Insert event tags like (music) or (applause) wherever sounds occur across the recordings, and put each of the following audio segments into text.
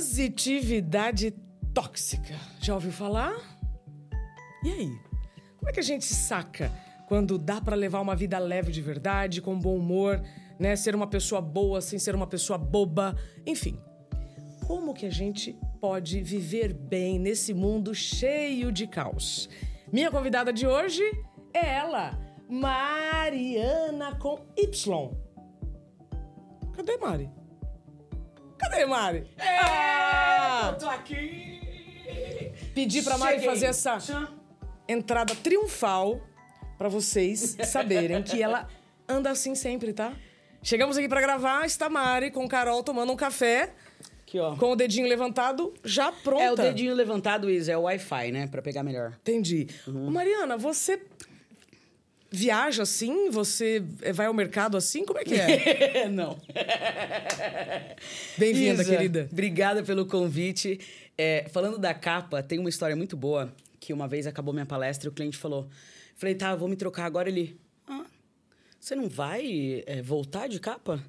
Positividade tóxica. Já ouviu falar? E aí? Como é que a gente saca quando dá para levar uma vida leve de verdade, com bom humor, né? Ser uma pessoa boa sem ser uma pessoa boba, enfim. Como que a gente pode viver bem nesse mundo cheio de caos? Minha convidada de hoje é ela, Mariana com Y. Cadê Mari? Cadê Mari? É, Ah! eu tô aqui. Pedi pra Mari Cheguei. fazer essa entrada triunfal pra vocês saberem que ela anda assim sempre, tá? Chegamos aqui pra gravar, está Mari com Carol tomando um café, Aqui, ó. com o dedinho levantado, já pronta. É o dedinho levantado, Isa, é o Wi-Fi, né? Pra pegar melhor. Entendi. Uhum. Mariana, você viaja assim? Você vai ao mercado assim? Como é que é? (laughs) Não. (laughs) Bem-vinda, querida. Obrigada pelo convite. É, falando da capa, tem uma história muito boa que uma vez acabou minha palestra e o cliente falou: Falei, tá, vou me trocar agora. Ele, ah, você não vai é, voltar de capa?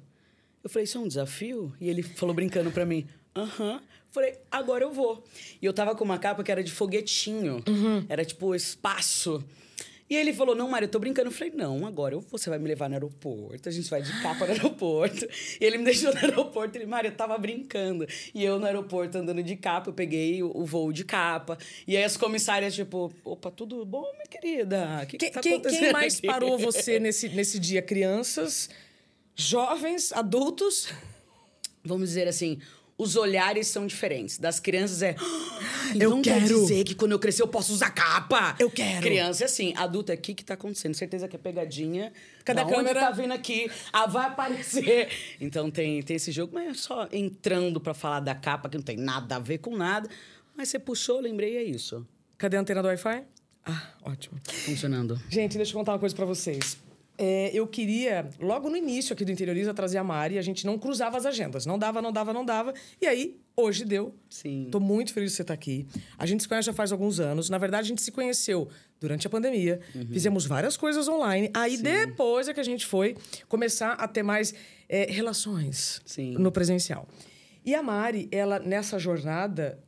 Eu falei, isso é um desafio? E ele falou brincando pra mim: aham. Falei, agora eu vou. E eu tava com uma capa que era de foguetinho. Era tipo espaço. E ele falou: Não, Mário, eu tô brincando. Eu falei: Não, agora eu- você vai me levar no aeroporto, a gente vai de capa no (laughs) aeroporto. E ele me deixou no (laughs) aeroporto. Ele, Mário, eu tava brincando. E eu no aeroporto andando de capa, eu peguei o, o voo de capa. E aí as comissárias, tipo: Opa, tudo bom, minha querida? Que, que Quem, tá quem- quem mais aqui?" parou você (laughs) nesse, nesse dia? Crianças, jovens, adultos? Vamos dizer assim. Os olhares são diferentes. Das crianças é. "Ah, Eu quer quero." dizer que quando eu crescer eu posso usar capa? Eu quero. Criança é assim. Adulta, o que tá acontecendo? Certeza que é pegadinha. Cadê Da câmera? tá vindo aqui? Ah, vai aparecer. (laughs) Então tem, tem esse jogo, mas é só entrando pra falar da capa, que não tem nada a ver com nada. Mas você puxou, lembrei, é isso. Cadê a antena do Wi-Fi? Ah, ótimo. Funcionando. Gente, deixa eu contar uma coisa pra vocês. É, eu queria, logo no início aqui do Interioriza, trazer a Mari. A gente não cruzava as agendas. Não dava, não dava, não dava. E aí, hoje deu. Sim. Tô muito feliz de você estar aqui. A gente se conhece já faz alguns anos. Na verdade, a gente se conheceu durante a pandemia. Uhum. Fizemos várias coisas online. Aí, depois é que a gente foi começar a ter mais é, relações Sim. no presencial. E a Mari, ela, nessa jornada,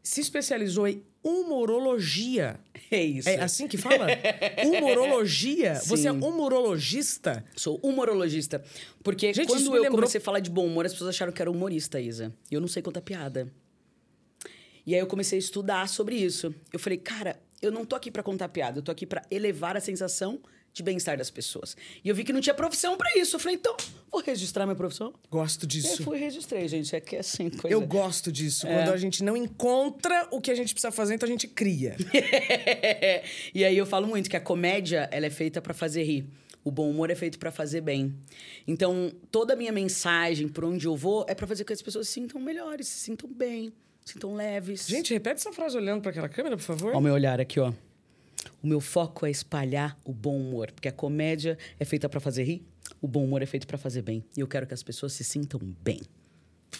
se especializou em humorologia. É isso. É assim que fala? (laughs) Humorologia? Você é Sim. humorologista? Sou humorologista. Porque Gente, quando eu lembrou- comecei a falar de bom humor, as pessoas acharam que era humorista, Isa. E eu não sei contar piada. E aí eu comecei a estudar sobre isso. Eu falei, cara, eu não tô aqui pra contar piada, eu tô aqui pra elevar a sensação de bem-estar das pessoas. E eu vi que não tinha profissão pra isso. Eu falei, então, vou registrar minha profissão. Gosto disso. fui e registrei, gente. É que é assim, coisa... Eu gosto disso. É. Quando a gente não encontra o que a gente precisa fazer, então a gente cria. (laughs) e aí eu falo muito que a comédia, ela é feita pra fazer rir. O bom humor é feito pra fazer bem. Então, toda a minha mensagem, por onde eu vou, é pra fazer com que as pessoas se sintam melhores, se sintam bem, se sintam leves. Gente, repete essa frase olhando para aquela câmera, por favor. Ó o meu olhar aqui, ó. O meu foco é espalhar o bom humor, porque a comédia é feita pra fazer rir, o bom humor é feito pra fazer bem. E eu quero que as pessoas se sintam bem.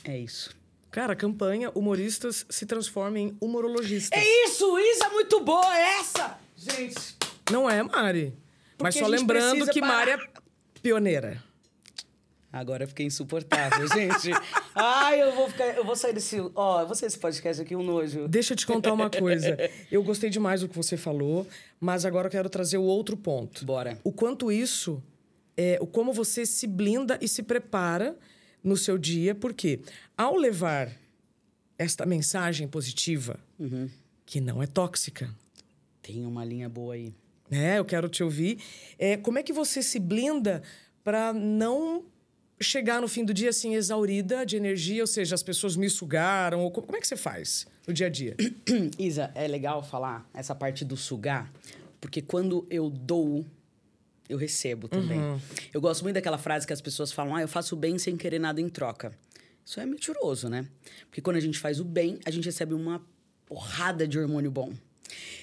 É isso. Cara, a campanha Humoristas se transforma em humorologistas. É isso, Isa, muito boa essa! Gente, Não é, Mari. Mas só lembrando que Mari é parar. pioneira. Agora eu fiquei insuportável, (laughs) gente. Ai, eu vou ficar. Eu vou sair desse. Ó, eu vou sair desse podcast aqui um nojo. Deixa eu te contar uma (laughs) coisa. Eu gostei demais do que você falou, mas agora eu quero trazer o outro ponto. Bora. O quanto isso, é, o como você se blinda e se prepara no seu dia, porque ao levar esta mensagem positiva, Uhum. que não é tóxica, Tem uma linha boa aí. né? Eu quero te ouvir. É, como é que você se blinda para não chegar no fim do dia assim exaurida de energia, ou seja, as pessoas me sugaram? Ou co- como é que você faz no dia a dia? (coughs) Isa, é legal falar essa parte do sugar, porque quando eu dou, eu recebo também. Eu gosto muito daquela frase que as pessoas falam: ah, eu faço bem sem querer nada em troca. Isso é mentiroso, né? Porque quando a gente faz o bem, a gente recebe uma porrada de hormônio bom.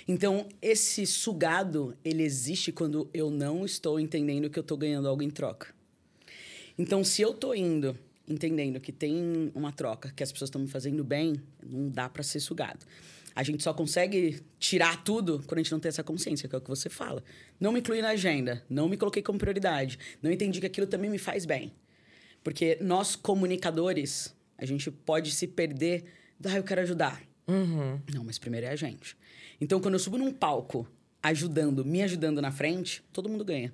Então, esse sugado, ele existe quando eu não estou entendendo que eu estou ganhando algo em troca. Então, se eu tô indo entendendo que tem uma troca, que as pessoas estão me fazendo bem, não dá para ser sugado. A gente só consegue tirar tudo quando a gente não tem essa consciência, que é o que você fala. Não me incluí na agenda, não me coloquei como prioridade, não entendi que aquilo também me faz bem. Porque nós, comunicadores, a gente pode se perder. Ah, eu quero ajudar. Uhum. Não, mas primeiro é a gente. Então, quando eu subo num palco, ajudando, me ajudando na frente, todo mundo ganha.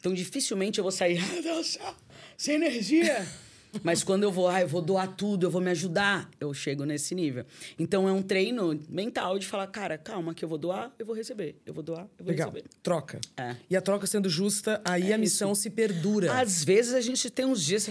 Então, dificilmente eu vou sair, (laughs) (laughs) ah, Deus, sem energia. Mas quando eu vou, ah, eu vou doar tudo, eu vou me ajudar, eu chego nesse nível. Então é um treino mental de falar, cara, calma, que eu vou doar, eu vou receber. Eu vou doar, eu vou Legal. receber. Troca. É. E a troca sendo justa, aí É a missão se perdura. Às vezes a gente tem uns dias.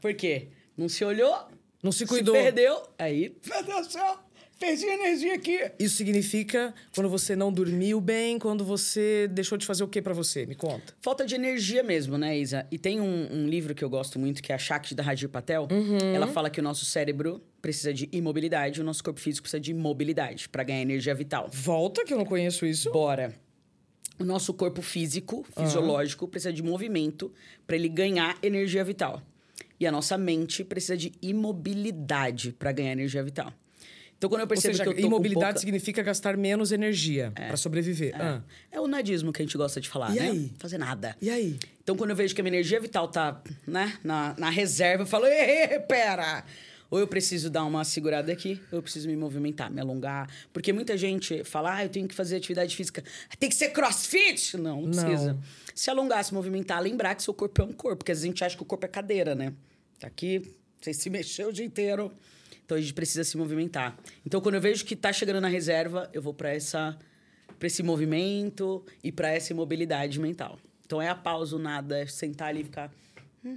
Por quê? Não se olhou, Não se cuidou. se perdeu. Aí, meu Deus do céu, perdi energia aqui. Isso significa quando você não dormiu bem, quando você deixou de fazer o que pra você? Me conta. Falta de energia mesmo, né, Isa? E tem um, um livro que eu gosto muito, que é a Shakti da Radir Patel. Ela fala que o nosso cérebro precisa de imobilidade, o nosso corpo físico precisa de mobilidade para ganhar energia vital. Volta, que eu não conheço isso. Bora. O nosso corpo físico, fisiológico, precisa de movimento para ele ganhar energia vital. E a nossa mente precisa de imobilidade para ganhar energia vital. Então, quando eu Ou percebo seja, que eu imobilidade pouca... significa gastar menos energia pra sobreviver. Ah. É o nadismo que a gente gosta de falar, E né? aí? Fazer nada. E aí? Então, quando eu vejo que a minha energia vital tá, né, na, na reserva, eu falo, "Ê, pera! Ou eu preciso dar uma segurada aqui, ou eu preciso me movimentar, me alongar. Porque muita gente fala, ah, eu tenho que fazer atividade física. Tem que ser crossfit? Não, não Não. precisa. Se alongar, se movimentar, lembrar que seu corpo é um corpo. Porque às vezes a gente acha que o corpo é cadeira, né? Tá aqui, você se mexeu o dia inteiro. Então a gente precisa se movimentar. Então quando eu vejo que tá chegando na reserva, eu vou para essa para esse movimento e para essa imobilidade mental. Então é a pausa, o nada, é sentar ali e ficar hum,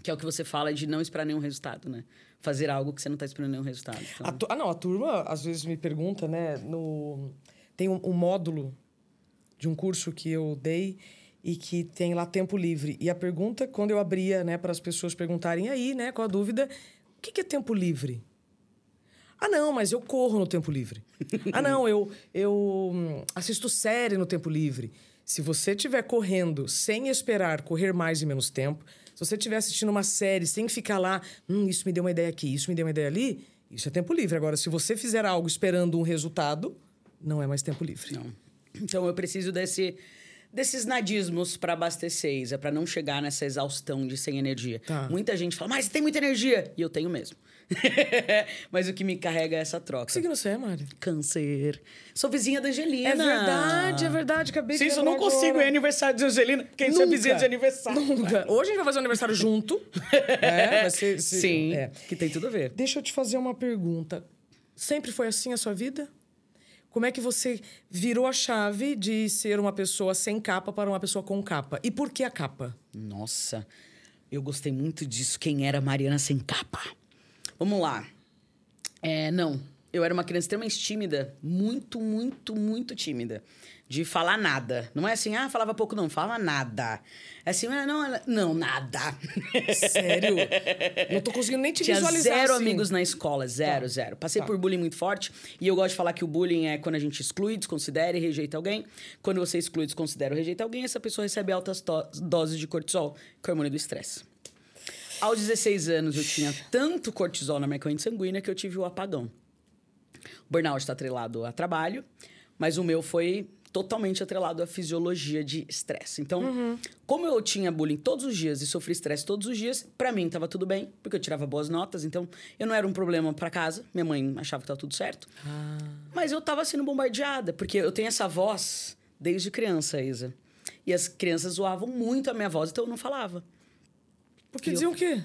que é o que você fala de não esperar nenhum resultado, né? Fazer algo que você não tá esperando nenhum resultado. Então, Ah, não, a turma às vezes me pergunta, né? No... Tem um, um módulo de um curso que eu dei e que tem lá tempo livre. E a pergunta, quando eu abria, né, para as pessoas perguntarem aí, né, com a dúvida, o que, que é tempo livre? Ah, não, mas eu corro no tempo livre. ah, não, eu, eu hum, assisto série no tempo livre. Se você estiver correndo sem esperar correr mais e menos tempo, se você estiver assistindo uma série sem ficar lá, hum, isso me deu uma ideia aqui, isso me deu uma ideia ali, isso é tempo livre. Agora, se você fizer algo esperando um resultado, não é mais tempo livre. Não. Então eu preciso desse desses nadismos para abastecer, Isa, para não chegar nessa exaustão de sem energia. Tá. Muita gente fala, mas você tem muita energia. E eu tenho mesmo. (laughs) mas o que me carrega é essa troca. Que signo você é, Mari? Câncer. Sou vizinha da Angelina. É verdade, é verdade. Acabei Sim, de eu não lembrar consigo. agora. É aniversário de Angelina. Quem é vizinha de aniversário. Nunca. (laughs) Hoje a gente vai fazer um aniversário junto. (laughs) é, vai ser, se- Sim, é. que tem tudo a ver. Deixa eu te fazer uma pergunta. Sempre foi assim a sua vida? Como é que você virou a chave de ser uma pessoa sem capa para uma pessoa com capa? E por que a capa? Nossa, eu gostei muito disso. Quem era Mariana sem capa? Vamos lá. É, não, eu era uma criança extremamente tímida. Muito, muito, muito tímida. De falar nada. Não é assim, ah, falava pouco, não. Falava nada. É assim, ah, não, não, nada. Sério? (laughs) Não tô conseguindo nem te Tinha visualizar zero assim. amigos na escola, zero, Tá. zero. Passei Tá. por bullying muito forte e eu gosto de falar que o bullying é quando a gente exclui, desconsidera e rejeita alguém. Quando você exclui, desconsidera ou rejeita alguém, essa pessoa recebe altas doses de cortisol, que é o hormônio do estresse. Aos 16 anos, eu tinha tanto cortisol na minha corrente sanguínea que eu tive o apagão. O burnout está atrelado a trabalho, mas o meu foi totalmente atrelado à fisiologia de estresse. Então, como eu tinha bullying todos os dias e sofri estresse todos os dias, pra mim tava tudo bem, porque eu tirava boas notas, então eu não era um problema pra casa, minha mãe achava que tava tudo certo. Mas eu tava sendo bombardeada, porque eu tenho essa voz desde criança, Isa. E as crianças zoavam muito a minha voz, então eu não falava. Porque Eu- diziam o quê?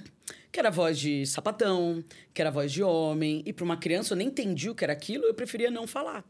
Que era voz de sapatão, que era voz de homem. E para uma criança eu nem entendi o que era aquilo, eu preferia não falar.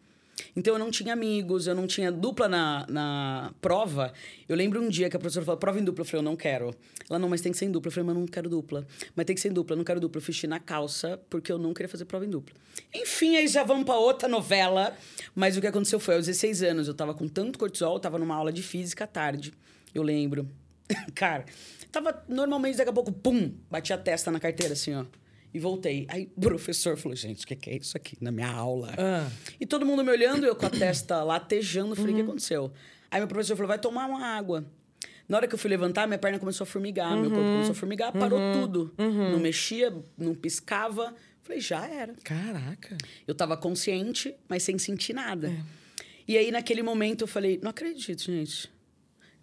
Então eu não tinha amigos, eu não tinha dupla na, na prova. Eu lembro um dia que a professora falou, prova em dupla. Eu falei, eu não quero. Ela, não, mas tem que ser em dupla. Eu falei, mas eu não quero dupla. Mas tem que ser em dupla, eu não quero dupla. Eu fiz na calça, porque eu não queria fazer prova em dupla. Enfim, aí já vamos para outra novela. Mas o que aconteceu foi, aos 16 anos, eu tava com tanto cortisol, eu tava numa aula de física à tarde. Eu lembro. (laughs) Cara, tava normalmente, daqui a pouco, pum, bati a testa na carteira, assim, ó. E voltei. Aí o professor falou, gente, o que, que é isso aqui na minha aula? Ah. E todo mundo me olhando, eu com a testa (coughs) latejando, falei, o que aconteceu? Aí meu professor falou, vai tomar uma água. Na hora que eu fui levantar, minha perna começou a formigar, meu corpo começou a formigar, parou tudo. Não mexia, não piscava. Falei, já era. Caraca. Eu tava consciente, mas sem sentir nada. E aí, naquele momento, eu falei, não acredito, gente.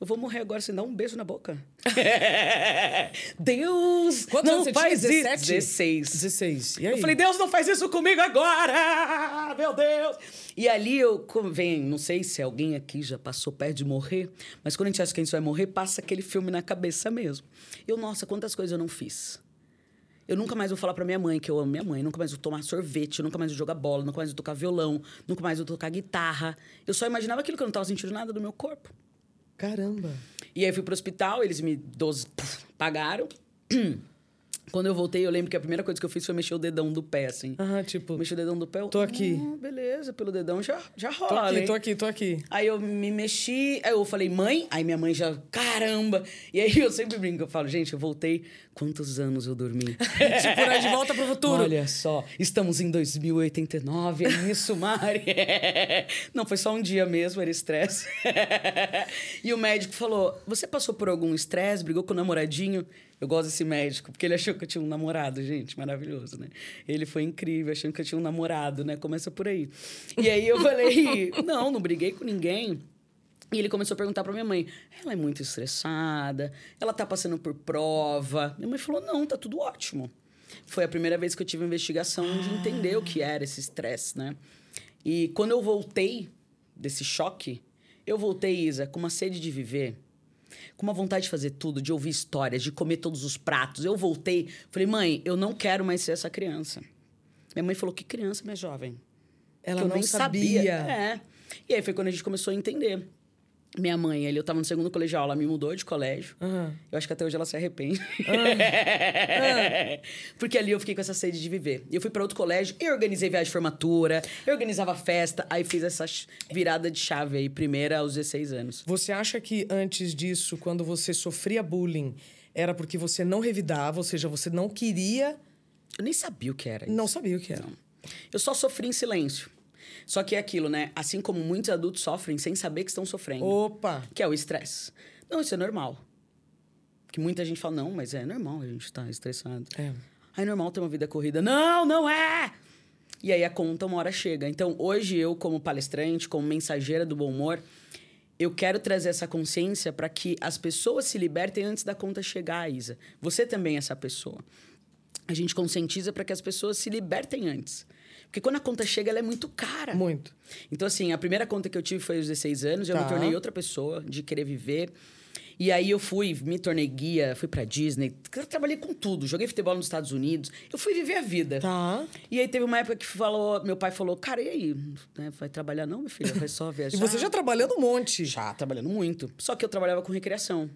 Eu vou morrer agora, você dá um beijo na boca. (laughs) Deus, Quantos não faz tinha? isso. 17? 16. 16. E aí? Eu falei, Deus, não faz isso comigo agora! Meu Deus! E ali eu vem, não sei se alguém aqui já passou perto de morrer, mas quando a gente acha que a gente vai morrer, passa aquele filme na cabeça mesmo. Eu, nossa, quantas coisas eu não fiz. Eu nunca mais vou falar pra minha mãe que eu amo minha mãe, nunca mais vou tomar sorvete, nunca mais vou jogar bola, nunca mais vou tocar violão, nunca mais vou tocar guitarra. Eu só imaginava aquilo que eu não tava sentindo nada do meu corpo. Caramba. E aí fui pro hospital, eles me 12, pagaram. (clears throat) Quando eu voltei, eu lembro que a primeira coisa que eu fiz foi mexer o dedão do pé, assim. Aham, tipo, Mexi o dedão do pé. eu, Tô aqui. "Ah, beleza, pelo dedão já, já tô rola. aqui, hein?" tô aqui, tô aqui. Aí eu me mexi, aí eu falei, mãe? Aí minha mãe já, caramba! E aí eu sempre brinco, eu falo, gente, eu voltei, quantos anos eu dormi? (laughs) tipo, né, de volta pro futuro. Olha só, estamos em 2089, é isso, Mari? (laughs) Não, foi só um dia mesmo, era estresse. (laughs) E o médico falou: Você passou por algum estresse, brigou com o namoradinho? Eu gosto desse médico, porque ele achou que eu tinha um namorado, gente, maravilhoso, né? Ele foi incrível, achando que eu tinha um namorado, né? Começa por aí. E aí eu falei: (laughs) Não, não briguei com ninguém. E ele começou a perguntar pra minha mãe: ela é muito estressada, ela tá passando por prova. Minha mãe falou: não, tá tudo ótimo. Foi a primeira vez que eu tive investigação de entender o que era esse estresse, né? E quando eu voltei desse choque, eu voltei, Isa, com uma sede de viver, com uma vontade de fazer tudo, de ouvir histórias, de comer todos os pratos. Eu voltei, falei: mãe, eu não quero mais ser essa criança. Minha mãe falou: que criança, minha jovem? Ela que eu não nem sabia. É. E aí foi quando a gente começou a entender. Minha mãe, ali, eu tava no segundo colegial, ela me mudou de colégio. Aham. Eu acho que até hoje ela se arrepende. Ah. (laughs) Porque ali eu fiquei com essa sede de viver. E eu fui para outro colégio, eu organizei viagem de formatura, eu organizava festa, aí fiz essa virada de chave aí, primeira aos 16 anos. Você acha que antes disso, quando você sofria bullying, era porque você não revidava, ou seja, você não queria, Eu nem sabia o que era. isso. não sabia o que era? Eu só sofri em silêncio. Só que é aquilo, né? Assim como muitos adultos sofrem sem saber que estão sofrendo. Opa! Que é o estresse. Não, isso é normal. Que muita gente fala, não, mas é normal a gente estar estressado. É. Aí é normal ter uma vida corrida. Não, não é! E aí a conta uma hora chega. Então, hoje eu, como palestrante, como mensageira do bom humor, eu quero trazer essa consciência para que as pessoas se libertem antes da conta chegar, Isa. Você também é essa pessoa. A gente conscientiza para que as pessoas se libertem antes. Porque quando a conta chega, ela é muito cara. Muito. Então, assim, a primeira conta que eu tive foi aos 16 anos, eu Tá. me tornei outra pessoa, de querer viver. E aí eu fui, me tornei guia, fui pra Disney, eu trabalhei com tudo, joguei futebol nos Estados Unidos, eu fui viver a vida. Tá. E aí teve uma época que falou, meu pai falou, cara, e aí? Né, vai trabalhar não, meu filho? Vai só viajar? (laughs) E você já trabalhando um monte. Já, trabalhando muito. Só que eu trabalhava com recreação.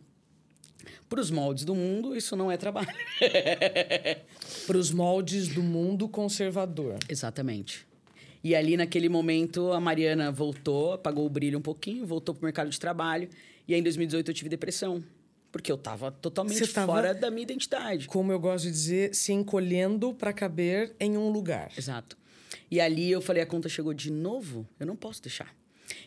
Para os moldes do mundo, isso não é trabalho. (laughs) Para os moldes do mundo conservador. Exatamente. E ali, naquele momento, a Mariana voltou, apagou o brilho um pouquinho, voltou pro mercado de trabalho. E aí, em 2018, eu tive depressão. Porque eu tava totalmente tava- fora da minha identidade. Como eu gosto de dizer, se encolhendo para caber em um lugar. Exato. E ali eu falei, a conta chegou de novo? Eu não posso deixar.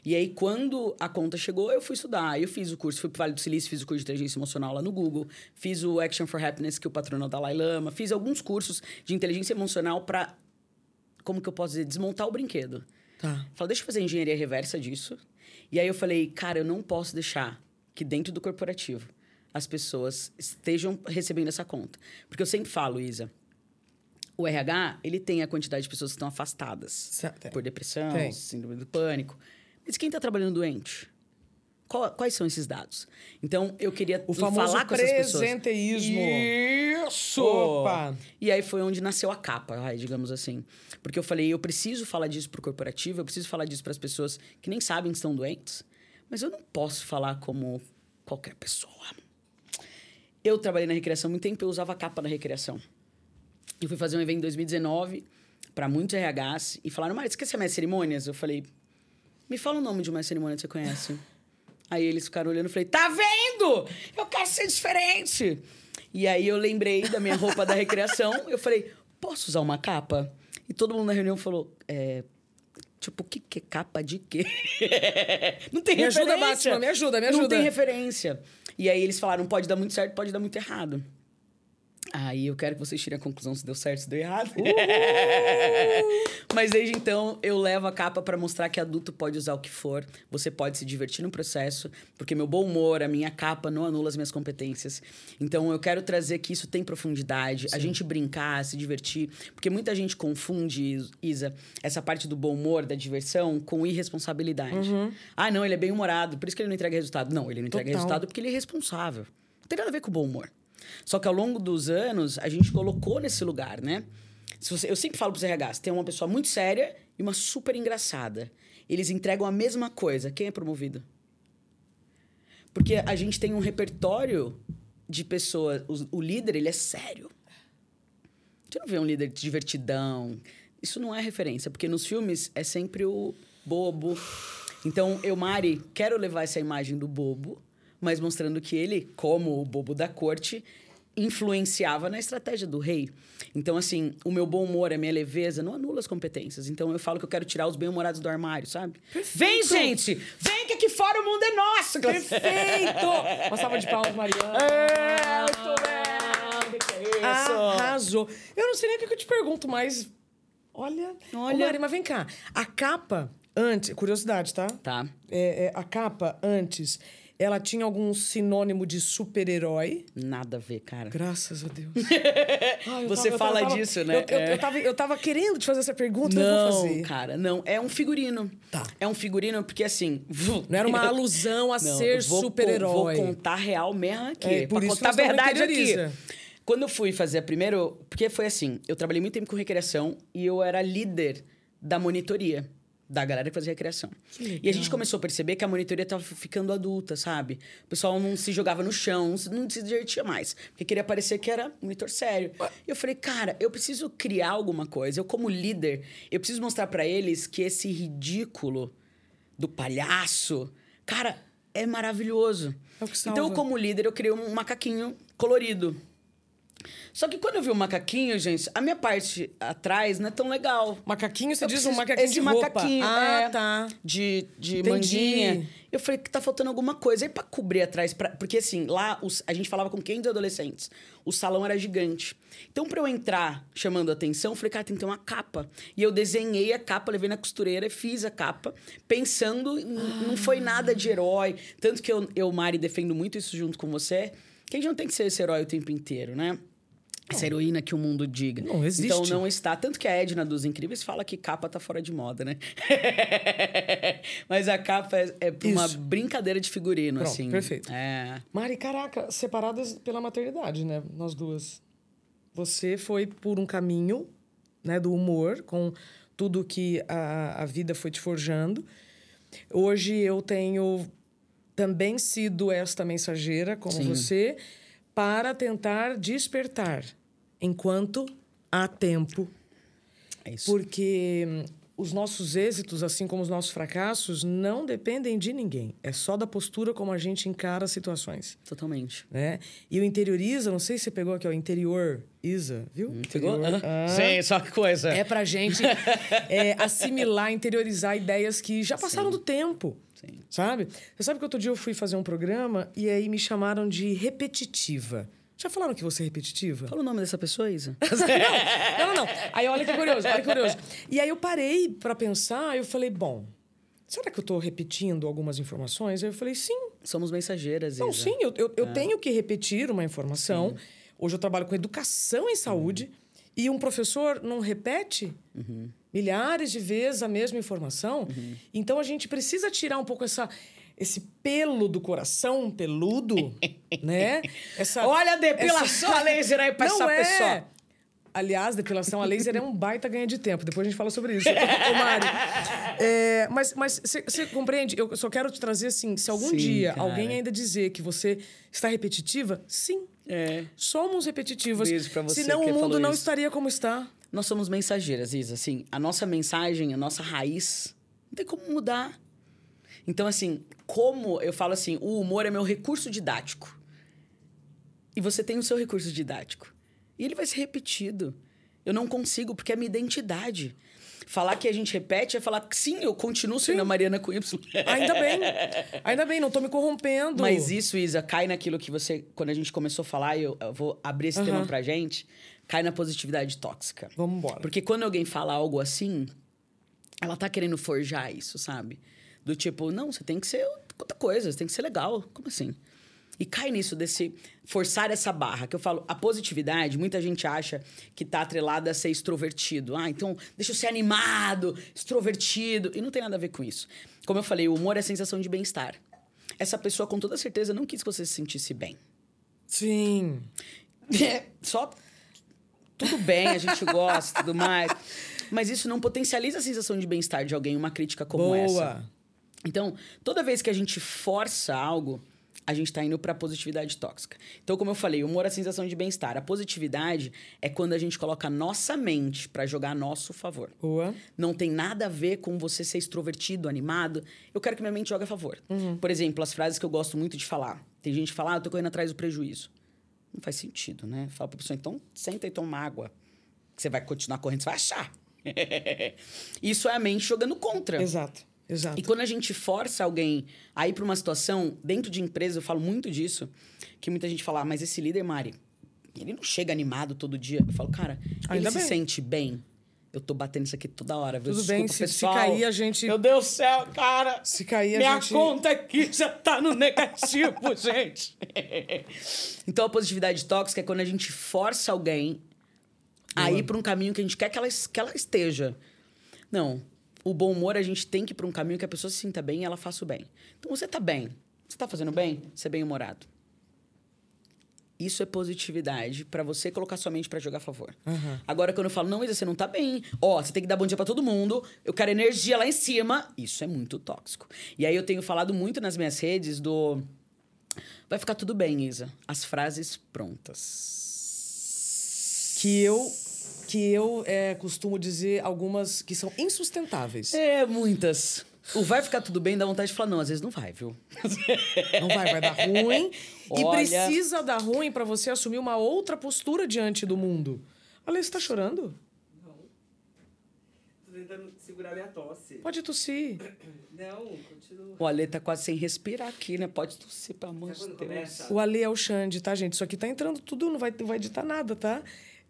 E aí, quando a conta chegou, eu fui estudar. Eu fiz o curso, fui pro Vale do Silício, fiz o curso de inteligência emocional lá no Google, fiz o Action for Happiness, que o patrono é o Dalai Lama, fiz alguns cursos de inteligência emocional para, como que eu posso dizer, desmontar o brinquedo. Tá. Falei, deixa eu fazer engenharia reversa disso. E aí eu falei, cara, eu não posso deixar que dentro do corporativo as pessoas estejam recebendo essa conta. Porque eu sempre falo, Isa, o RH, ele tem a quantidade de pessoas que estão afastadas Certo. por depressão, Tem. síndrome do pânico. Mas quem está trabalhando doente? Quais são esses dados? Então, eu queria O famoso falar com essas pessoas. presenteísmo. Isso! Opa! E aí foi onde nasceu a capa, digamos assim. Porque eu falei, eu preciso falar disso pro corporativo, eu preciso falar disso para as pessoas que nem sabem que estão doentes, mas eu não posso falar como qualquer pessoa. Eu trabalhei na recreação muito tempo, eu usava a capa na recreação. Eu fui fazer um evento em 2019 para muitos RHs e falaram, Mário, você quer ser mestre de cerimônias? Eu falei, me fala o nome de uma cerimônia que você conhece. Aí eles ficaram olhando e falei, tá vendo? Eu quero ser diferente. E aí eu lembrei da minha roupa da recreação. Eu falei, posso usar uma capa? E todo mundo na reunião falou, é... Tipo, o que, que é capa de quê? (laughs) não tem Me ajuda, referência. Me ajuda, me Não ajuda. tem referência. E aí eles falaram, pode dar muito certo, pode dar muito errado. Aí eu quero que vocês tirem a conclusão se deu certo, se deu errado. (laughs) Mas desde então eu levo a capa para mostrar que adulto pode usar o que for, você pode se divertir no processo, porque meu bom humor, a minha capa não anula as minhas competências. Então eu quero trazer que isso tem profundidade, Sim. a gente brincar, se divertir, porque muita gente confunde, Isa, essa parte do bom humor, da diversão, com irresponsabilidade. Uhum. Ah, não, ele é bem humorado, por isso que ele não entrega resultado. Não, ele não entrega Total. resultado porque ele é responsável. Não tem nada a ver com o bom humor. Só que ao longo dos anos, a gente colocou nesse lugar, né? Se você, eu sempre falo para os RH, tem uma pessoa muito séria e uma super engraçada. Eles entregam a mesma coisa. Quem é promovido? Porque a gente tem um repertório de pessoas... O, o líder, ele é sério. Você não vê um líder divertidão. Isso não é referência, porque nos filmes é sempre o bobo. Então, eu, Mari, quero levar essa imagem do bobo mas mostrando que ele, como o bobo da corte, influenciava na estratégia do rei. Então, assim, o meu bom humor, a minha leveza, não anula as competências. Então, eu falo que eu quero tirar os bem-humorados do armário, sabe? Perfeito. Vem, gente! Vem que aqui fora o mundo é nosso! Perfeito! Uma salva de palmas, Mariana. É, muito bem! Isso. Arrasou. Eu não sei nem o que eu te pergunto, mas... Olha... Olha... Ô, Mari, mas vem cá. A capa, antes... Curiosidade, tá? Tá. É, é, a capa, antes ela tinha algum sinônimo de super-herói? Nada a ver, cara. Graças a Deus. (laughs) Ai, Você tava, fala tava, disso, né? Eu, eu, é. eu, tava, eu tava querendo te fazer essa pergunta, não, vou fazer. cara, não. É um figurino. Tá. É um figurino porque, assim... Não era uma (laughs) alusão a não, ser super-herói. Vou contar real mesmo aqui. É, por pra isso contar a verdade aqui. Quando eu fui fazer a primeiro... Porque foi assim, eu trabalhei muito tempo com recreação e eu era líder da monitoria da galera que fazia recreação. E a gente começou a perceber que a monitoria estava ficando adulta, sabe? O pessoal não se jogava no chão, não se divertia mais. Porque queria parecer que era monitor sério. E eu falei, cara, eu preciso criar alguma coisa. Eu, como líder, eu preciso mostrar para eles que esse ridículo do palhaço, cara, é maravilhoso. É então, eu, como líder, eu criei um macaquinho colorido. Só que quando eu vi o macaquinho, gente, a minha parte atrás não é tão legal. Macaquinho, você eu diz um macaquinho esse de roupa. macaquinho, ah, é, tá. De, de manguinha. Eu falei que tá faltando alguma coisa. Aí pra cobrir atrás, pra... porque assim, lá os... a gente falava com quem dos adolescentes. O salão era gigante. Então, pra eu entrar chamando a atenção, eu falei, cara, tem que ter uma capa. E eu desenhei a capa, levei na costureira, fiz a capa, pensando, ah. não foi nada de herói. Tanto que eu, eu, Mari, defendo muito isso junto com você, que a gente não tem que ser esse herói o tempo inteiro, né? Essa heroína que o mundo diga. Não existe. Então não está. Tanto que a Edna dos Incríveis fala que capa tá fora de moda, né? (laughs) Mas a capa é, é uma brincadeira de figurino, Pronto, assim. Perfeito. É. Mari, caraca, separadas pela maternidade, né? Nós duas. Você foi por um caminho, né, do humor, com tudo que a, a vida foi te forjando. Hoje eu tenho também sido esta mensageira, como Sim. você, para tentar despertar enquanto há tempo. É isso. Porque hum, os nossos êxitos, assim como os nossos fracassos, não dependem de ninguém. É só da postura como a gente encara as situações. Totalmente. Né? E o interioriza, não sei se você pegou aqui, o interior Isa, viu? Hum, pegou? Ah, Sim, só que coisa. É pra gente (laughs) é, assimilar, interiorizar ideias que já passaram Sim. do tempo. Sim. Sabe? Você sabe que outro dia eu fui fazer um programa e aí me chamaram de repetitiva. Já falaram que você é repetitiva? Fala o nome dessa pessoa, Isa. (laughs) não, não, não. Aí olha que curioso, olha que curioso. E aí eu parei para pensar, eu falei, bom, será que eu estou repetindo algumas informações? Aí eu falei, sim. Somos mensageiras, Isa. Não, sim, eu, eu, eu é. tenho que repetir uma informação. Sim. Hoje eu trabalho com educação em saúde uhum. e um professor não repete uhum. milhares de vezes a mesma informação. Uhum. Então a gente precisa tirar um pouco essa esse pelo do coração peludo, (laughs) né? Essa, Olha a depilação essa... a laser aí pra Não essa é. pessoa. Aliás, depilação a laser é um baita ganho de tempo. Depois a gente fala sobre isso, Mari. (laughs) É, mas você compreende? Eu só quero te trazer assim: se algum sim, dia cara. alguém ainda dizer que você está repetitiva, sim. É. Somos repetitivas. Beijo pra você Senão o mundo não isso. estaria como está. Nós somos mensageiras, Isa. Assim, a nossa mensagem, a nossa raiz, não tem como mudar. Então, assim, como eu falo assim, o humor é meu recurso didático. E você tem o seu recurso didático. E ele vai ser repetido. Eu não consigo, porque é minha identidade. Falar que a gente repete é falar que sim, eu continuo sendo Sim. a Mariana com Y. Ainda bem. (laughs) Ainda bem, não tô me corrompendo. Mas isso, Isa, cai naquilo que você. Quando a gente começou a falar, eu, eu vou abrir esse tema Aham. pra gente, cai na positividade tóxica. Vamos embora. Porque quando alguém fala algo assim, ela tá querendo forjar isso, sabe? Do tipo, não, você tem que ser outra coisa, você tem que ser legal. Como assim? E cai nisso, desse forçar essa barra. Que eu falo, a positividade, muita gente acha que tá atrelada a ser extrovertido. Ah, então deixa eu ser animado, extrovertido. E não tem nada a ver com isso. Como eu falei, o humor é sensação de bem-estar. Essa pessoa, com toda certeza, não quis que você se sentisse bem. Sim. (laughs) É, só tudo bem, a gente gosta e tudo mais. Mas isso não potencializa a sensação de bem-estar de alguém, uma crítica como Boa. essa. Então, toda vez que a gente força algo, a gente tá indo pra positividade tóxica. Então, como eu falei, o humor é a sensação de bem-estar. A positividade é quando a gente coloca a nossa mente pra jogar a nosso favor. Boa. Não tem nada a ver com você ser extrovertido, animado. Eu quero que minha mente jogue a favor. Por exemplo, as frases que eu gosto muito de falar. Tem gente que fala, ah, eu tô correndo atrás do prejuízo. Não faz sentido, né? Fala pra pessoa, então senta e toma água. Que você vai continuar correndo, você vai achar. (laughs) Isso é a mente jogando contra. Exato. Exato. E quando a gente força alguém a ir para uma situação, dentro de empresa, eu falo muito disso, que muita gente fala, ah, mas esse líder, Mari, ele não chega animado todo dia. Eu falo, cara, Ainda ele se bem. sente bem. Eu tô batendo isso aqui toda hora, viu? Tudo bem, Desculpa, se- se pessoal. cair, a gente- Meu Deus do céu, cara! Se cair, a Minha gente... conta aqui já tá no negativo, (laughs) gente. então, a positividade tóxica é quando a gente força alguém a ir para um caminho que a gente quer que ela, que ela esteja. Não. O bom humor, a gente tem que ir para um caminho que a pessoa se sinta bem e ela faça o bem. Então, você tá bem. Você tá fazendo bem? Você é bem-humorado. Isso é positividade para você colocar sua mente para jogar a favor. Aham. Agora, quando eu falo, não, Isa, você não tá bem. Ó, você tem que dar bom dia pra todo mundo. Eu quero energia lá em cima. Isso é muito tóxico. E aí eu tenho falado muito nas minhas redes do. Vai ficar tudo bem, Isa. As frases prontas. Que eu, que eu é, costumo dizer algumas que são insustentáveis. É, muitas. O vai ficar tudo bem dá vontade de falar, não, às vezes não vai, viu? Não vai, vai dar ruim. (laughs) e Olha- precisa dar ruim para você assumir uma outra postura diante do mundo. Ale, você tá chorando? Não. Tô tentando segurar minha tosse. Pode tossir. Não, continua. O Ale tá quase sem respirar aqui, né? Pode tossir, pelo amor de Deus. começa? O Ale é o Xande, tá, gente? Isso aqui tá entrando tudo, não vai, não vai editar nada, tá?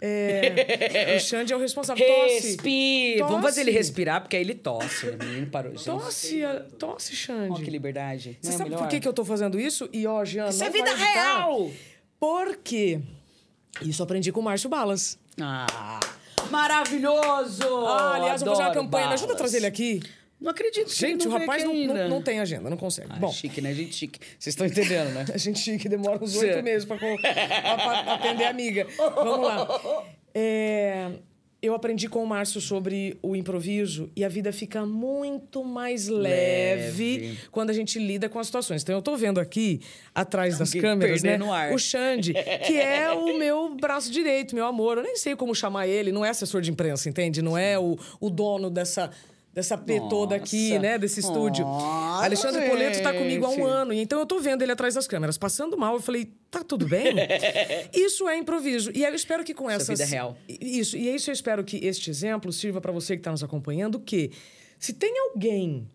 É, (laughs) o Xande é o responsável. Tosse. Respira! Vamos fazer ele Tosse. respirar, porque aí ele tosse. O menino parou. Tosse, a- tosse, Xande. Ó, que liberdade. Você Não é sabe por que, que eu tô fazendo isso? E, ó, Jean, Isso é vida real! Por quê? Isso aprendi com o Márcio Balas. Ah, maravilhoso! Ah, aliás, eu vou fazer uma campanha. Me ajuda a balas. trazer ele aqui. Não acredito que Gente, o rapaz não, não, não tem agenda, não consegue. Ah, Bom, chique, né? Gente chique. Vocês estão entendendo, né? (laughs) a gente chique demora uns oito meses pra, co- pra- pra atender a amiga. Vamos lá. É, eu aprendi com o Márcio sobre o improviso e a vida fica muito mais leve, Leve. quando a gente lida com as situações. Então eu tô vendo aqui, atrás das Alguém câmeras, né? perdendo o ar. O Xande, que é o meu braço direito, meu amor. Eu nem sei como chamar ele, não é assessor de imprensa, entende? Não é o, o dono dessa. Dessa P toda aqui, Nossa. né? Desse estúdio. Nossa, Alexandre Poleto tá comigo há um gente. ano. E então eu tô vendo ele atrás das câmeras, passando mal. Eu falei, tá tudo bem? (laughs) isso é improviso. E eu espero que com é essas. vida real. Isso. E é isso eu espero que este exemplo sirva para você que está nos acompanhando, que se tem alguém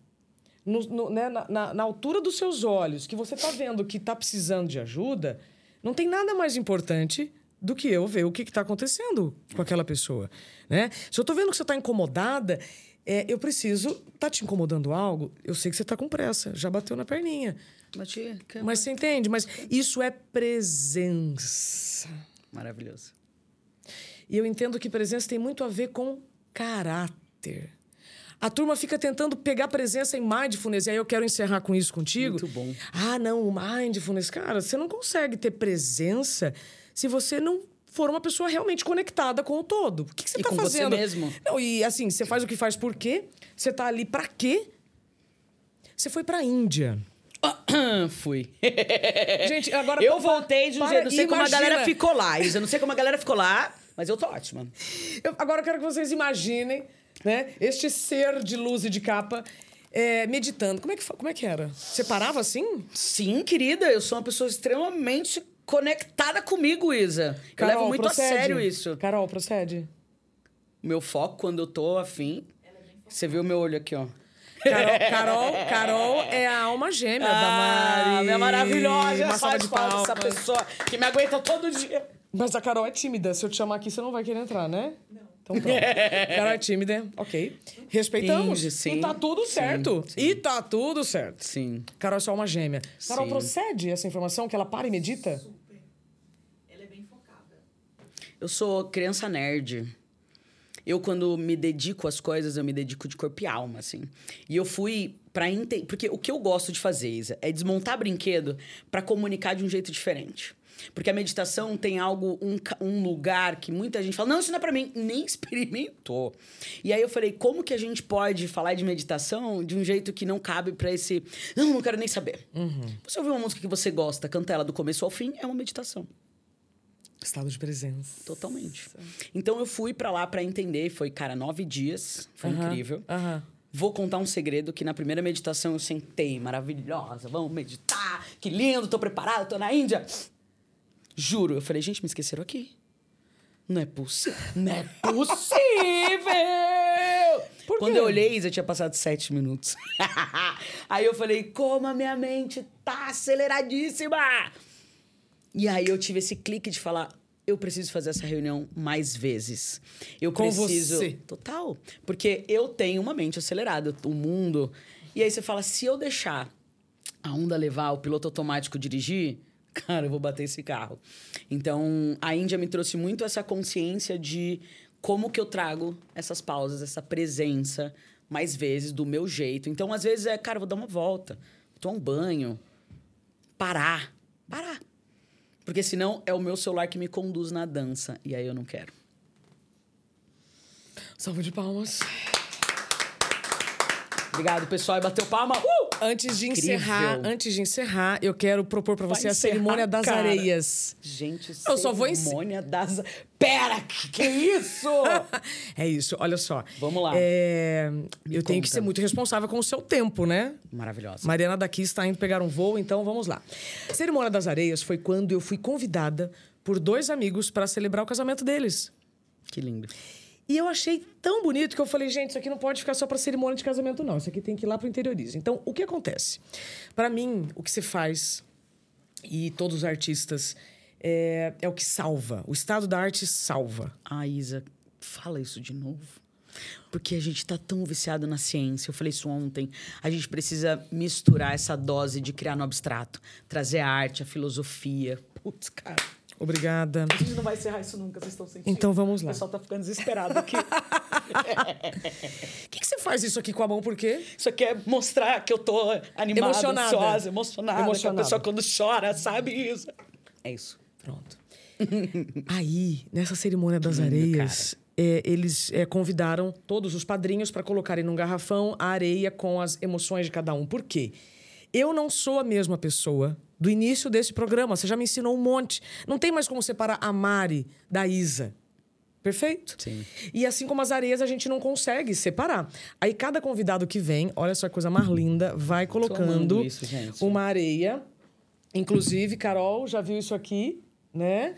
no- no- né, na, na- na altura dos seus olhos que você tá vendo que tá precisando de ajuda, não tem nada mais importante do que eu ver o que está acontecendo com aquela pessoa, né? Se eu tô vendo que você está incomodada, é, eu preciso... Tá te incomodando algo? Eu sei que você tá com pressa, já bateu na perninha. Que- Mas você entende? Mas isso é presença. Maravilhoso. E eu entendo que presença tem muito a ver com caráter. A turma fica tentando pegar presença em mindfulness, e aí eu quero encerrar com isso contigo. Muito bom. Ah, não, mindfulness. Cara, você não consegue ter presença se você não for uma pessoa realmente conectada com o todo. O que, que você E tá com você fazendo? mesmo. Não, e assim, você faz o que faz por quê? Você tá ali pra quê? Você foi pra Índia. (coughs) Fui. (laughs) Gente, agora... eu voltei de um para- jeito. Não sei como a imagina- galera ficou lá. Eu não sei como a galera ficou lá, mas eu tô ótima. Eu- agora eu quero que vocês imaginem, né? Este ser de luz e de capa é, meditando. Como é, que, como é que era? Você parava assim? Sim, querida, eu sou uma pessoa extremamente conectada comigo, Isa. Eu levo muito procede? a sério isso. Carol, procede. Meu foco, quando eu tô afim, Você viu meu olho aqui, ó. Carol, Carol, Carol é a alma gêmea da Mari. Ah, minha maravilhosa, Uma salva faz de palmas essa pessoa que me aguenta todo dia. Mas a Carol é tímida. Se eu te chamar aqui, você não vai querer entrar, né? Não. Então pronto. (laughs) Carol é tímida, ok. Respeitamos. Finge, sim. E tá tudo Sim, certo. sim. E tá tudo certo. Sim. Carol é só uma gêmea. Carol, Sim. procede essa informação que ela para e medita? Super. Ela é bem focada. Eu sou criança nerd. Eu, quando me dedico às coisas, eu me dedico de corpo e alma, assim. E eu fui pra entender. Porque o que eu gosto de fazer, Isa, é desmontar brinquedo pra comunicar de um jeito diferente. Porque a meditação tem algo, um, um lugar que muita gente fala, não, isso não é pra mim, nem (laughs) experimentou. E aí eu falei, como que a gente pode falar de meditação de um jeito que não cabe pra esse. Não, não quero nem saber. Você ouviu uma música que você gosta, canta ela do começo ao fim, é uma meditação. Estado de presença. Totalmente. Então eu fui pra lá pra entender. Foi, cara, nove dias. Foi incrível. Vou contar um segredo que na primeira meditação eu sentei, maravilhosa. Vamos meditar. Que lindo, tô preparado, tô na Índia. Juro, eu falei, gente, me esqueceram aqui. Não é possível. Não é possível! Por Quando quê? eu olhei, já tinha passado sete minutos. (laughs) aí eu falei, como a minha mente tá aceleradíssima! E aí eu tive esse clique de falar, eu preciso fazer essa reunião mais vezes. Eu Com preciso. você. Total. Porque eu tenho uma mente acelerada, o mundo. E aí você fala, se eu deixar a onda levar, o piloto automático dirigir, cara, eu vou bater esse carro. Então, a Índia me trouxe muito essa consciência de como que eu trago essas pausas, essa presença mais vezes do meu jeito. Então, às vezes é, cara, eu vou dar uma volta, tomar um banho, parar, parar. Porque senão é o meu celular que me conduz na dança. E aí eu não quero. Salva de palmas. Obrigado, pessoal. E bateu palma. Uh! Antes de Incrível. encerrar, antes de encerrar, eu quero propor pra você Vai a cerimônia das cara. areias. Gente, Eu só vou cerimônia das... Pera, que, que isso? (laughs) É isso, olha só. Vamos lá. É, eu tenho que conta. ser muito responsável com o seu tempo, né? Maravilhosa. Mariana daqui está indo pegar um voo, então vamos lá. Cerimônia das Areias foi quando eu fui convidada por dois amigos para celebrar o casamento deles. Que lindo. E eu achei tão bonito que eu falei, gente, isso aqui não pode ficar só para cerimônia de casamento, não. Isso aqui tem que ir lá para o interiorismo. Então, o que acontece? Para mim, o que se faz, e todos os artistas, é, é o que salva. O estado da arte salva. Ah, Isa, fala isso de novo. Porque a gente tá tão viciado na ciência. Eu falei isso ontem. A gente precisa misturar essa dose de criar no abstrato. Trazer a arte, a filosofia. Putz, cara. Obrigada. A gente não vai encerrar isso nunca, vocês estão sentindo. Então vamos lá. O pessoal tá ficando desesperado aqui. O (laughs) que, que você faz isso aqui com a mão? Por quê? Isso aqui é mostrar que eu tô animada, Emocionada. ansiosa, emocionada. Emocionada. A pessoa quando chora, sabe isso. É isso. Pronto. (laughs) Aí, nessa cerimônia das lindo, areias, é, eles é, convidaram todos os padrinhos para colocarem num garrafão a areia com as emoções de cada um. Por quê? Eu não sou a mesma pessoa do início desse programa. Você já me ensinou um monte. Não tem mais como separar a Mari da Isa. Perfeito? Sim. E assim como as areias, a gente não consegue separar. Aí cada convidado que vem, olha só a coisa mais linda, vai colocando isso, uma areia. Inclusive, Carol já viu isso aqui, né?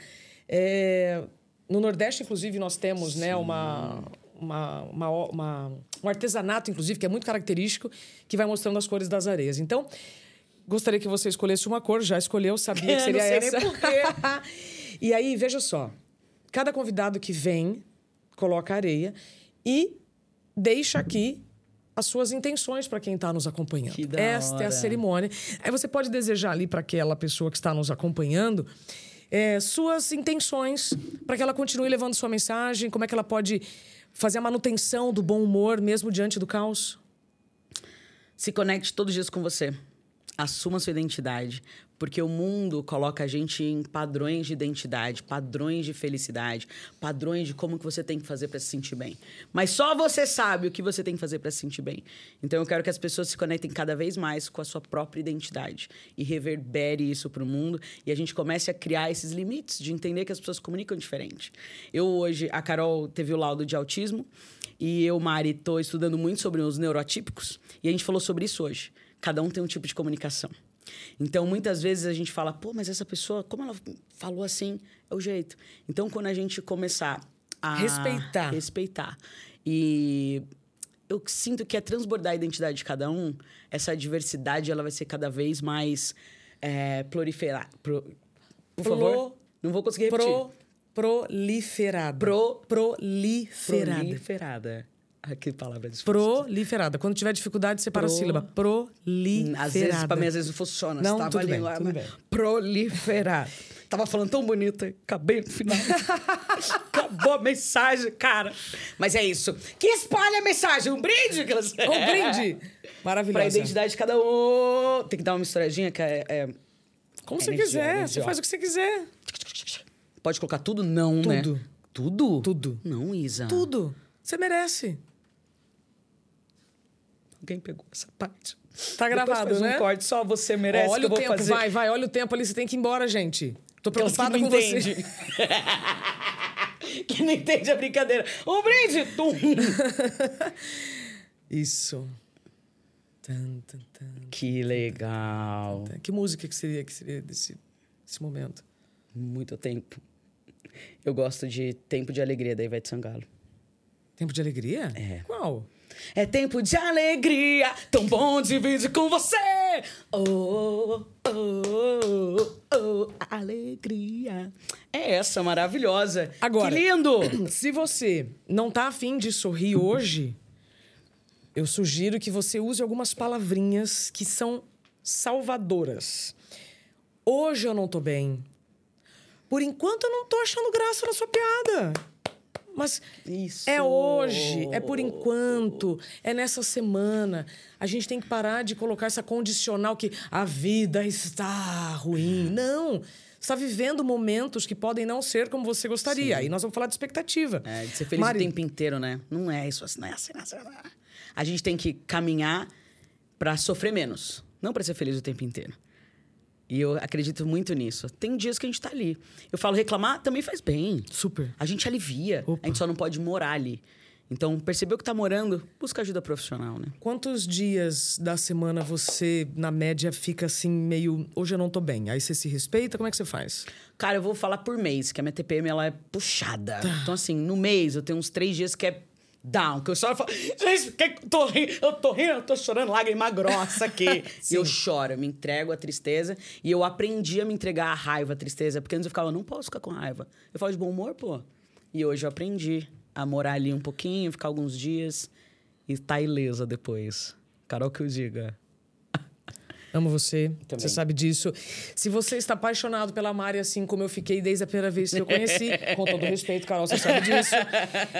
É, no Nordeste, inclusive, nós temos né, uma, uma, uma, uma- um artesanato, inclusive, que é muito característico, que vai mostrando as cores das areias. Então, gostaria que você escolhesse uma cor, já escolheu, sabia (laughs) que Não seria sei nem essa. por quê. (laughs) e aí, veja só. Cada convidado que vem, coloca areia e deixa aqui as suas intenções para quem está nos acompanhando. Que da Esta é a hora. cerimônia. Aí você pode desejar ali para aquela pessoa que está nos acompanhando é, suas intenções para que ela continue levando sua mensagem, como é que ela pode fazer a manutenção do bom humor mesmo diante do caos. Se conecte todos os dias com você. Assuma sua identidade. Porque o mundo coloca a gente em padrões de identidade, padrões de felicidade, padrões de como que você tem que fazer para se sentir bem. Mas só você sabe o que você tem que fazer para se sentir bem. Então eu quero que as pessoas se conectem cada vez mais com a sua própria identidade e reverbere isso para o mundo e a gente comece a criar esses limites de entender que as pessoas comunicam diferente. Eu hoje, a Carol teve o laudo de autismo e eu, Mari, estou estudando muito sobre os neurotípicos e a gente falou sobre isso hoje. Cada um tem um tipo de comunicação. Então, muitas vezes a gente fala, pô, mas essa pessoa, como ela falou assim, é o jeito. Então, quando a gente começar a Respeitar. respeitar e eu sinto que é transbordar a identidade de cada um, essa diversidade ela vai ser cada vez mais é, proliferada. Pro, por Pro- favor, não vou conseguir repetir. Pro, proliferada. Pro- proliferada. Proliferada. Ah, que palavra difícil. Proliferada. Quando tiver dificuldade, separa Pro- a sílaba. Proliferada. Às vezes, pra mim, às vezes não funciona. Não, Você tudo bem, lá, tudo né? bem. Proliferar. Tava falando tão bonito, acabei no final. (laughs) Acabou a mensagem, cara. Mas é isso. Que espalha a mensagem? Um brinde. Um brinde. Maravilhosa. Pra identidade de cada um. Tem que dar uma misturadinha que é... é- Como você Energia, quiser. energia, Você faz o que você quiser. Pode colocar tudo? Não, né? Tudo. Tudo? Tudo. Não, Isa. Tudo. Você merece. Alguém pegou essa parte. Tá gravado, né? um corte, só você merece olha o tempo, fazer. vai, vai, olha o tempo ali, você tem que ir embora, gente. Tô Aquelas que preocupada não com entende. você. (laughs) que não entende a brincadeira. Um brinde! Tum. Isso. Tan, tan, tan, Que legal. Que música que seria, que seria desse, desse momento? Muito tempo. Eu gosto de Tempo de Alegria, da Ivete Sangalo. Tempo de alegria? É. Qual? É tempo de alegria, tão bom dividir com você. Oh, oh, oh, oh, alegria. É essa, maravilhosa. Agora. Que lindo! (clears throat) Se você não tá afim de sorrir hoje, eu sugiro que você use algumas palavrinhas que são salvadoras. Hoje eu não tô bem. Por enquanto eu não tô achando graça na sua piada. Mas Isso. é hoje, é por enquanto, é nessa semana. A gente tem que parar de colocar essa condicional que a vida está ruim. Não. Está vivendo momentos que podem não ser como você gostaria. Aí nós vamos falar de expectativa. É, de ser feliz Mari, o tempo inteiro, né? Não é isso assim, não é assim, não é assim. não é. A gente tem que caminhar pra sofrer menos, não pra ser feliz o tempo inteiro. E eu acredito muito nisso. Tem dias que a gente tá ali. Eu falo, reclamar também faz bem. Super. A gente alivia. Opa. A gente só não pode morar ali. Então, percebeu que tá morando, busca ajuda profissional, né? Quantos dias da semana você, na média, fica assim, meio. Hoje eu não tô bem. Aí você se respeita? Como é que você faz? Cara, eu vou falar por mês, que a minha TPM ela é puxada. Tá. Então, assim, no mês eu tenho uns três dias que é down, que eu só falo, gente, que eu tô rindo? Eu tô rindo, eu tô chorando, lágrima grossa aqui. (laughs) e eu choro, eu me entrego à tristeza. E eu aprendi a me entregar à raiva, à tristeza, porque antes eu ficava, não posso ficar com raiva. Eu falo de bom humor, pô. E hoje eu aprendi a morar ali um pouquinho, ficar alguns dias e tá ilesa depois. Carol que eu diga. Amo você, Também. você sabe disso. Se você está apaixonado pela Mari, assim como eu fiquei desde a primeira vez que eu conheci, (laughs) com todo respeito, Carol, você sabe disso,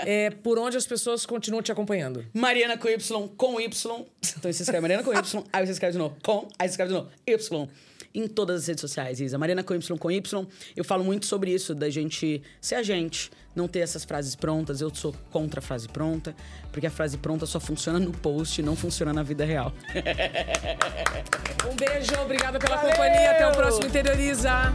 é, por onde as pessoas continuam te acompanhando? Mariana com Y, com Y. Então você escreve Mariana com Y, aí você escreve de novo com, aí você escreve de novo Y. Em todas as redes sociais, Isa. Mariana com Y, com Y. Eu falo muito sobre isso, da gente ser a gente, não ter essas frases prontas. Eu sou contra a frase pronta, porque a frase pronta só funciona no post, não funciona na vida real. (laughs) Um beijo, obrigada pela companhia. Até o próximo Interioriza.